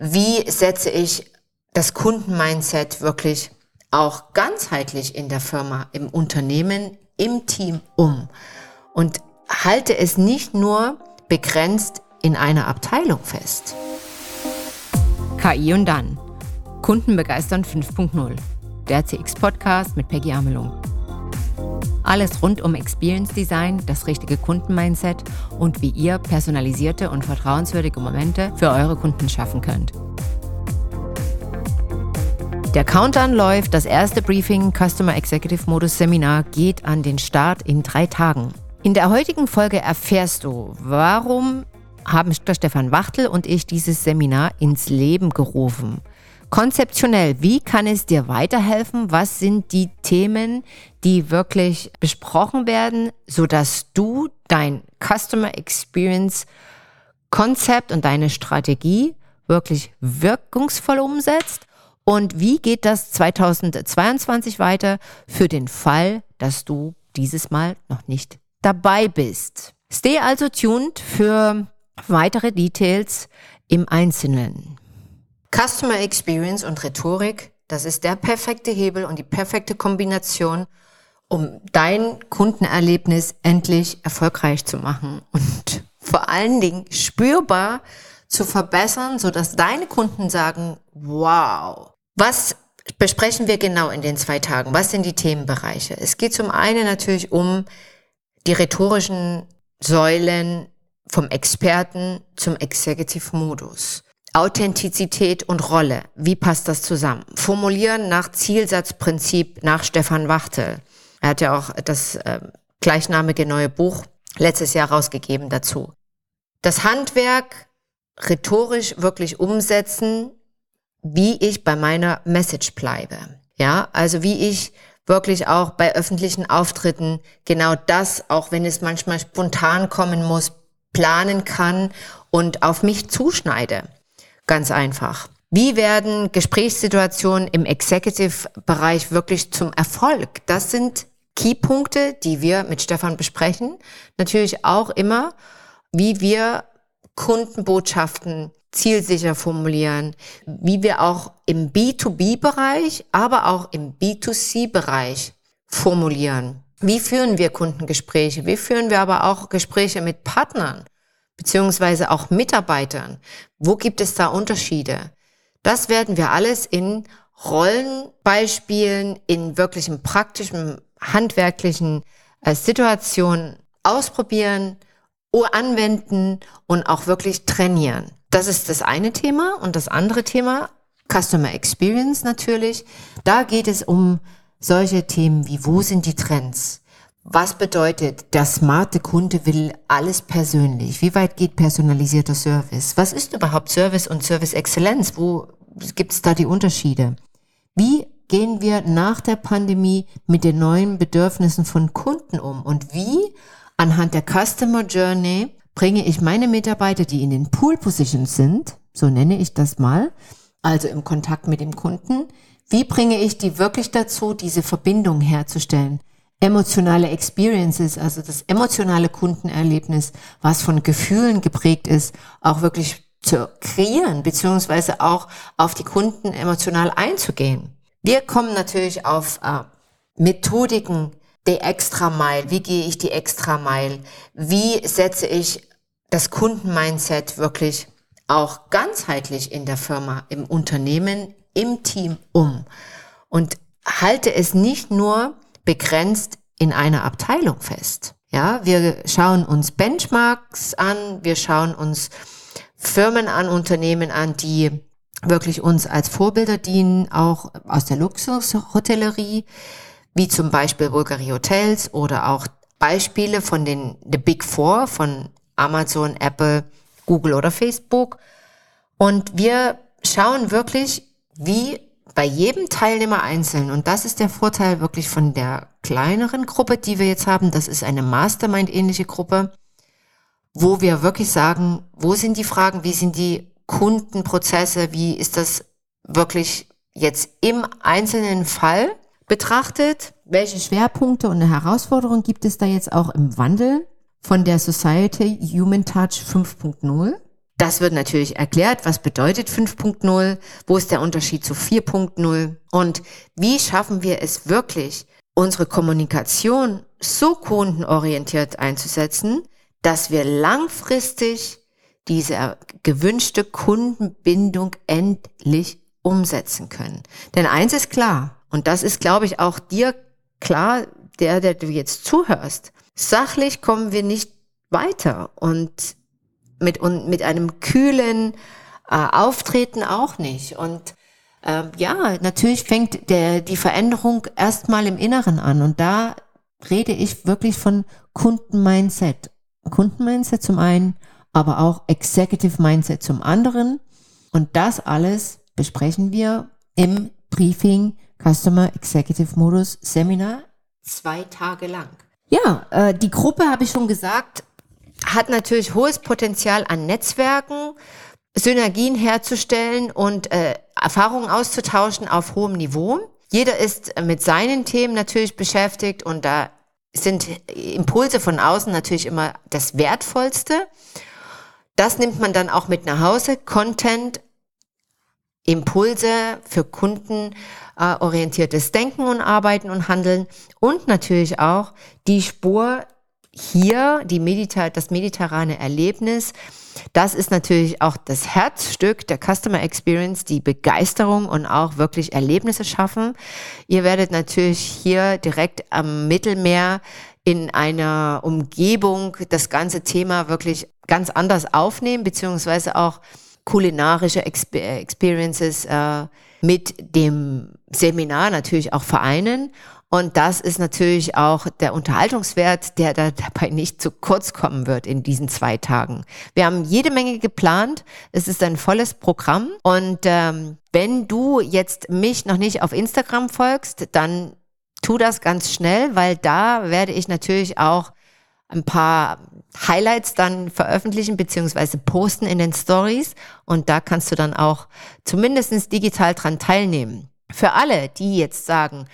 wie setze ich das Kundenmindset wirklich auch ganzheitlich in der Firma, im Unternehmen, im Team um und halte es nicht nur begrenzt in einer Abteilung fest. KI und dann. Kunden begeistern 5.0. Der CX-Podcast mit Peggy Amelung. Alles rund um Experience Design, das richtige Kundenmindset und wie ihr personalisierte und vertrauenswürdige Momente für eure Kunden schaffen könnt. Der Countdown läuft, das erste Briefing Customer Executive Modus Seminar geht an den Start in drei Tagen. In der heutigen Folge erfährst du, warum haben Stefan Wachtel und ich dieses Seminar ins Leben gerufen. Konzeptionell, wie kann es dir weiterhelfen? Was sind die Themen, die wirklich besprochen werden, sodass du dein Customer Experience Konzept und deine Strategie wirklich wirkungsvoll umsetzt? Und wie geht das 2022 weiter für den Fall, dass du dieses Mal noch nicht dabei bist? Stay also tuned für weitere Details im Einzelnen. Customer Experience und Rhetorik, das ist der perfekte Hebel und die perfekte Kombination, um dein Kundenerlebnis endlich erfolgreich zu machen und vor allen Dingen spürbar zu verbessern, so dass deine Kunden sagen, wow. Was besprechen wir genau in den zwei Tagen? Was sind die Themenbereiche? Es geht zum einen natürlich um die rhetorischen Säulen vom Experten zum Executive Modus. Authentizität und Rolle. Wie passt das zusammen? Formulieren nach Zielsatzprinzip nach Stefan Wachtel. Er hat ja auch das äh, gleichnamige neue Buch letztes Jahr rausgegeben dazu. Das Handwerk rhetorisch wirklich umsetzen, wie ich bei meiner Message bleibe. Ja, also wie ich wirklich auch bei öffentlichen Auftritten genau das, auch wenn es manchmal spontan kommen muss, planen kann und auf mich zuschneide. Ganz einfach. Wie werden Gesprächssituationen im Executive-Bereich wirklich zum Erfolg? Das sind Keypunkte, die wir mit Stefan besprechen. Natürlich auch immer, wie wir Kundenbotschaften zielsicher formulieren, wie wir auch im B2B-Bereich, aber auch im B2C-Bereich formulieren. Wie führen wir Kundengespräche? Wie führen wir aber auch Gespräche mit Partnern? Beziehungsweise auch Mitarbeitern. Wo gibt es da Unterschiede? Das werden wir alles in Rollenbeispielen, in wirklichem praktischen, handwerklichen äh, Situationen ausprobieren, anwenden und auch wirklich trainieren. Das ist das eine Thema. Und das andere Thema, Customer Experience natürlich. Da geht es um solche Themen wie, wo sind die Trends? Was bedeutet, der smarte Kunde will alles persönlich? Wie weit geht personalisierter Service? Was ist überhaupt Service und Service Exzellenz? Wo gibt es da die Unterschiede? Wie gehen wir nach der Pandemie mit den neuen Bedürfnissen von Kunden um? Und wie anhand der Customer Journey bringe ich meine Mitarbeiter, die in den Pool Positions sind, so nenne ich das mal, also im Kontakt mit dem Kunden, wie bringe ich die wirklich dazu, diese Verbindung herzustellen? Emotionale Experiences, also das emotionale Kundenerlebnis, was von Gefühlen geprägt ist, auch wirklich zu kreieren, beziehungsweise auch auf die Kunden emotional einzugehen. Wir kommen natürlich auf äh, Methodiken Extra Mile. Wie gehe ich die Extra Mile? Wie setze ich das Kundenmindset wirklich auch ganzheitlich in der Firma, im Unternehmen, im Team um? Und halte es nicht nur begrenzt in einer Abteilung fest. Ja, wir schauen uns Benchmarks an, wir schauen uns Firmen an, Unternehmen an, die wirklich uns als Vorbilder dienen, auch aus der Luxushotellerie, wie zum Beispiel Bulgari Hotels oder auch Beispiele von den The Big Four von Amazon, Apple, Google oder Facebook. Und wir schauen wirklich, wie bei jedem Teilnehmer einzeln, und das ist der Vorteil wirklich von der kleineren Gruppe, die wir jetzt haben, das ist eine Mastermind-ähnliche Gruppe, wo wir wirklich sagen, wo sind die Fragen, wie sind die Kundenprozesse, wie ist das wirklich jetzt im einzelnen Fall betrachtet, welche Schwerpunkte und Herausforderungen gibt es da jetzt auch im Wandel von der Society Human Touch 5.0 Das wird natürlich erklärt, was bedeutet 5.0, wo ist der Unterschied zu 4.0 und wie schaffen wir es wirklich, unsere Kommunikation so kundenorientiert einzusetzen, dass wir langfristig diese gewünschte Kundenbindung endlich umsetzen können. Denn eins ist klar, und das ist, glaube ich, auch dir klar, der, der du jetzt zuhörst, sachlich kommen wir nicht weiter und mit, mit einem kühlen äh, Auftreten auch nicht. Und äh, ja, natürlich fängt der, die Veränderung erstmal im Inneren an. Und da rede ich wirklich von Kundenmindset. Kundenmindset zum einen, aber auch Executive Mindset zum anderen. Und das alles besprechen wir im Briefing Customer Executive Modus Seminar zwei Tage lang. Ja, äh, die Gruppe habe ich schon gesagt, hat natürlich hohes Potenzial an Netzwerken, Synergien herzustellen und äh, Erfahrungen auszutauschen auf hohem Niveau. Jeder ist mit seinen Themen natürlich beschäftigt und da sind Impulse von außen natürlich immer das Wertvollste. Das nimmt man dann auch mit nach Hause. Content, Impulse für Kunden, äh, Denken und Arbeiten und Handeln und natürlich auch die Spur hier die Medita das mediterrane Erlebnis, das ist natürlich auch das Herzstück der Customer Experience, die Begeisterung und auch wirklich Erlebnisse schaffen. Ihr werdet natürlich hier direkt am Mittelmeer in einer Umgebung das ganze Thema wirklich ganz anders aufnehmen, beziehungsweise auch kulinarische Experiences äh, mit dem Seminar natürlich auch vereinen und das ist natürlich auch der Unterhaltungswert, der da dabei nicht zu kurz kommen wird in diesen zwei Tagen. Wir haben jede Menge geplant. Es ist ein volles Programm. Und ähm, wenn du jetzt mich noch nicht auf Instagram folgst, dann tu das ganz schnell, weil da werde ich natürlich auch ein paar Highlights dann veröffentlichen beziehungsweise posten in den Stories und da kannst du dann auch zumindestens digital dran teilnehmen. Für alle, die jetzt sagen,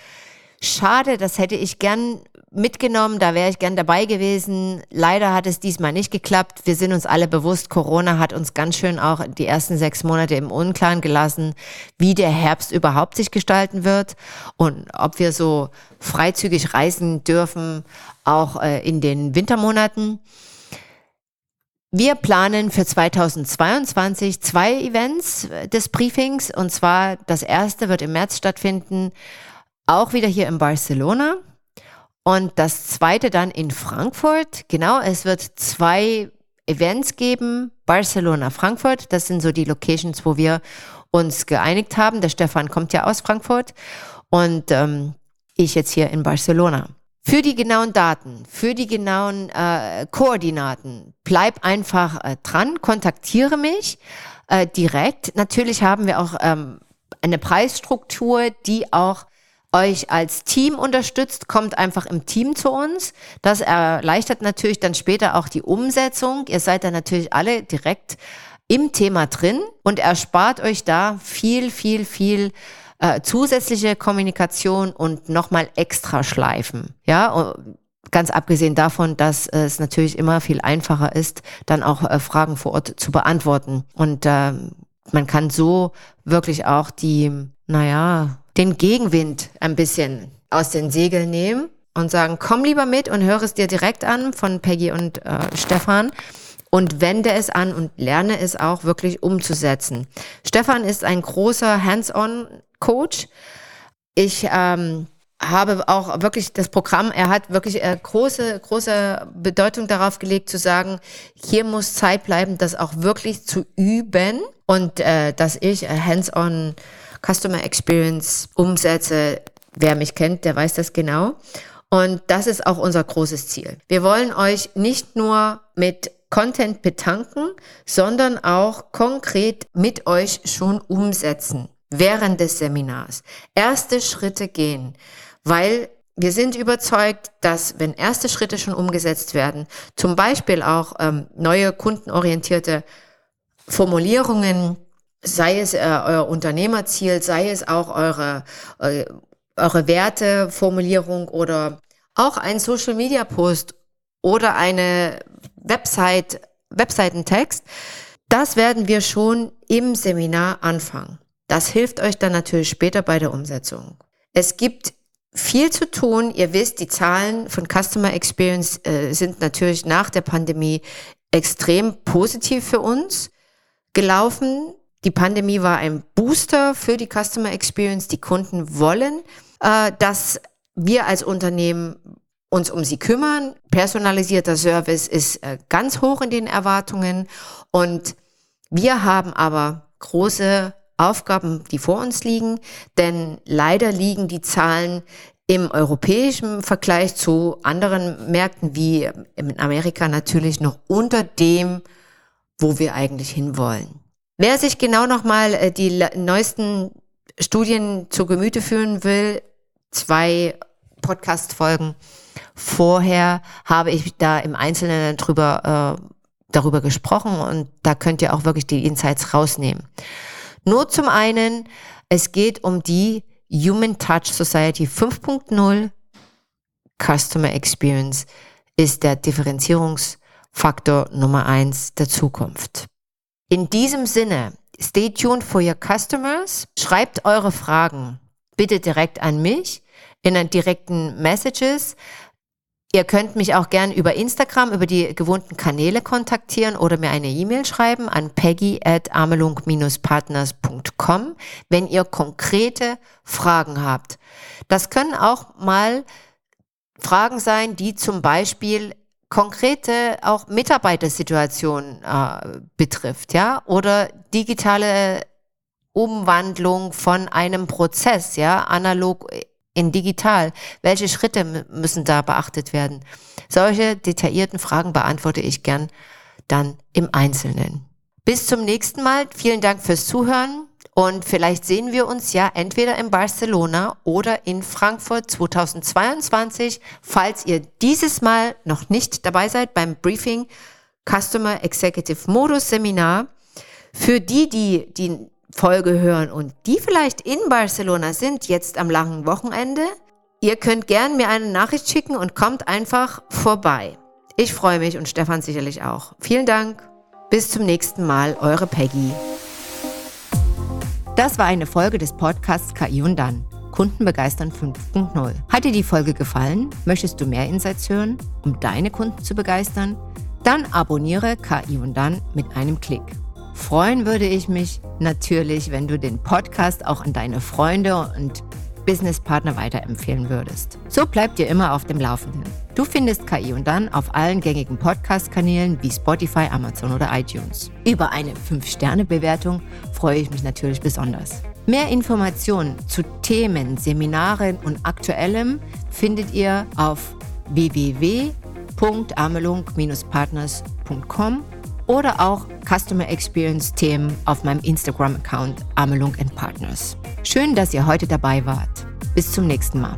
Schade, das hätte ich gern mitgenommen, da wäre ich gern dabei gewesen. Leider hat es diesmal nicht geklappt. Wir sind uns alle bewusst, Corona hat uns ganz schön auch die ersten sechs Monate im Unklaren gelassen, wie der Herbst überhaupt sich gestalten wird und ob wir so freizügig reisen dürfen, auch äh, in den Wintermonaten. Wir planen für 2022 zwei Events des Briefings und zwar das erste wird im März stattfinden auch wieder hier in Barcelona. Und das zweite dann in Frankfurt. Genau, es wird zwei Events geben. Barcelona, Frankfurt. Das sind so die Locations, wo wir uns geeinigt haben. Der Stefan kommt ja aus Frankfurt und ähm, ich jetzt hier in Barcelona. Für die genauen Daten, für die genauen äh, Koordinaten, bleib einfach äh, dran, kontaktiere mich äh, direkt. Natürlich haben wir auch ähm, eine Preisstruktur, die auch euch als Team unterstützt, kommt einfach im Team zu uns. Das erleichtert natürlich dann später auch die Umsetzung. Ihr seid dann natürlich alle direkt im Thema drin und erspart euch da viel, viel, viel äh, zusätzliche Kommunikation und nochmal extra Schleifen. Ja, ganz abgesehen davon, dass es natürlich immer viel einfacher ist, dann auch äh, Fragen vor Ort zu beantworten. Und äh, man kann so wirklich auch die, naja, den Gegenwind ein bisschen aus den Segeln nehmen und sagen, komm lieber mit und höre es dir direkt an von Peggy und äh, Stefan und wende es an und lerne es auch wirklich umzusetzen. Stefan ist ein großer Hands-on-Coach. Ich ähm, habe auch wirklich das Programm, er hat wirklich äh, große, große Bedeutung darauf gelegt zu sagen, hier muss Zeit bleiben, das auch wirklich zu üben und äh, dass ich äh, hands-on Customer Experience umsetze. Wer mich kennt, der weiß das genau. Und das ist auch unser großes Ziel. Wir wollen euch nicht nur mit Content betanken, sondern auch konkret mit euch schon umsetzen während des Seminars. Erste Schritte gehen, weil wir sind überzeugt, dass wenn erste Schritte schon umgesetzt werden, zum Beispiel auch ähm, neue kundenorientierte Formulierungen sei es äh, euer Unternehmerziel, sei es auch eure, äh, eure Werteformulierung oder auch ein Social Media Post oder eine Website, Webseitentext. Das werden wir schon im Seminar anfangen. Das hilft euch dann natürlich später bei der Umsetzung. Es gibt viel zu tun. Ihr wisst, die Zahlen von Customer Experience äh, sind natürlich nach der Pandemie extrem positiv für uns gelaufen. Die Pandemie war ein Booster für die Customer Experience. Die Kunden wollen, äh, dass wir als Unternehmen uns um sie kümmern. Personalisierter Service ist äh, ganz hoch in den Erwartungen und wir haben aber große Aufgaben, die vor uns liegen, denn leider liegen die Zahlen im europäischen Vergleich zu anderen Märkten wie in Amerika natürlich noch unter dem, wo wir eigentlich hinwollen. Wer sich genau nochmal äh, die neuesten Studien zu Gemüte führen will, zwei Podcast-Folgen vorher habe ich da im Einzelnen drüber, äh, darüber gesprochen und da könnt ihr auch wirklich die Insights rausnehmen. Nur zum einen, es geht um die Human Touch Society 5.0. Customer Experience ist der Differenzierungsfaktor Nummer eins der Zukunft. In diesem Sinne, stay tuned for your customers. Schreibt eure Fragen bitte direkt an mich in den direkten Messages. Ihr könnt mich auch gern über Instagram, über die gewohnten Kanäle kontaktieren oder mir eine E-Mail schreiben an peggy at amelung-partners.com, wenn ihr konkrete Fragen habt. Das können auch mal Fragen sein, die zum Beispiel konkrete auch Mitarbeitersituationen äh, betrifft, ja, oder digitale Umwandlung von einem Prozess, ja, analog in digital. Welche Schritte müssen da beachtet werden? Solche detaillierten Fragen beantworte ich gern dann im Einzelnen. Bis zum nächsten Mal. Vielen Dank fürs Zuhören. Und vielleicht sehen wir uns ja entweder in Barcelona oder in Frankfurt 2022, falls ihr dieses Mal noch nicht dabei seid beim Briefing Customer Executive Modus Seminar. Für die, die die Folge hören und die vielleicht in Barcelona sind, jetzt am langen Wochenende, ihr könnt gern mir eine Nachricht schicken und kommt einfach vorbei. Ich freue mich und Stefan sicherlich auch. Vielen Dank. Bis zum nächsten Mal, eure Peggy. Das war eine Folge des Podcasts KI und dann. Kunden begeistern 5.0. Hat dir die Folge gefallen? Möchtest du mehr Insights hören, um deine Kunden zu begeistern? Dann abonniere KI und dann mit einem Klick. Freuen würde ich mich natürlich, wenn du den Podcast auch an deine Freunde und Businesspartner weiterempfehlen würdest. So bleibt ihr immer auf dem Laufenden. Du findest KI und dann auf allen gängigen Podcast-Kanälen wie Spotify, Amazon oder iTunes. Über eine 5-Sterne-Bewertung freue ich mich natürlich besonders. Mehr Informationen zu Themen, Seminaren und Aktuellem findet ihr auf www.amelung-partners.com oder auch Customer Experience Themen auf meinem Instagram-Account Amelung Partners. Schön, dass ihr heute dabei wart. Bis zum nächsten Mal.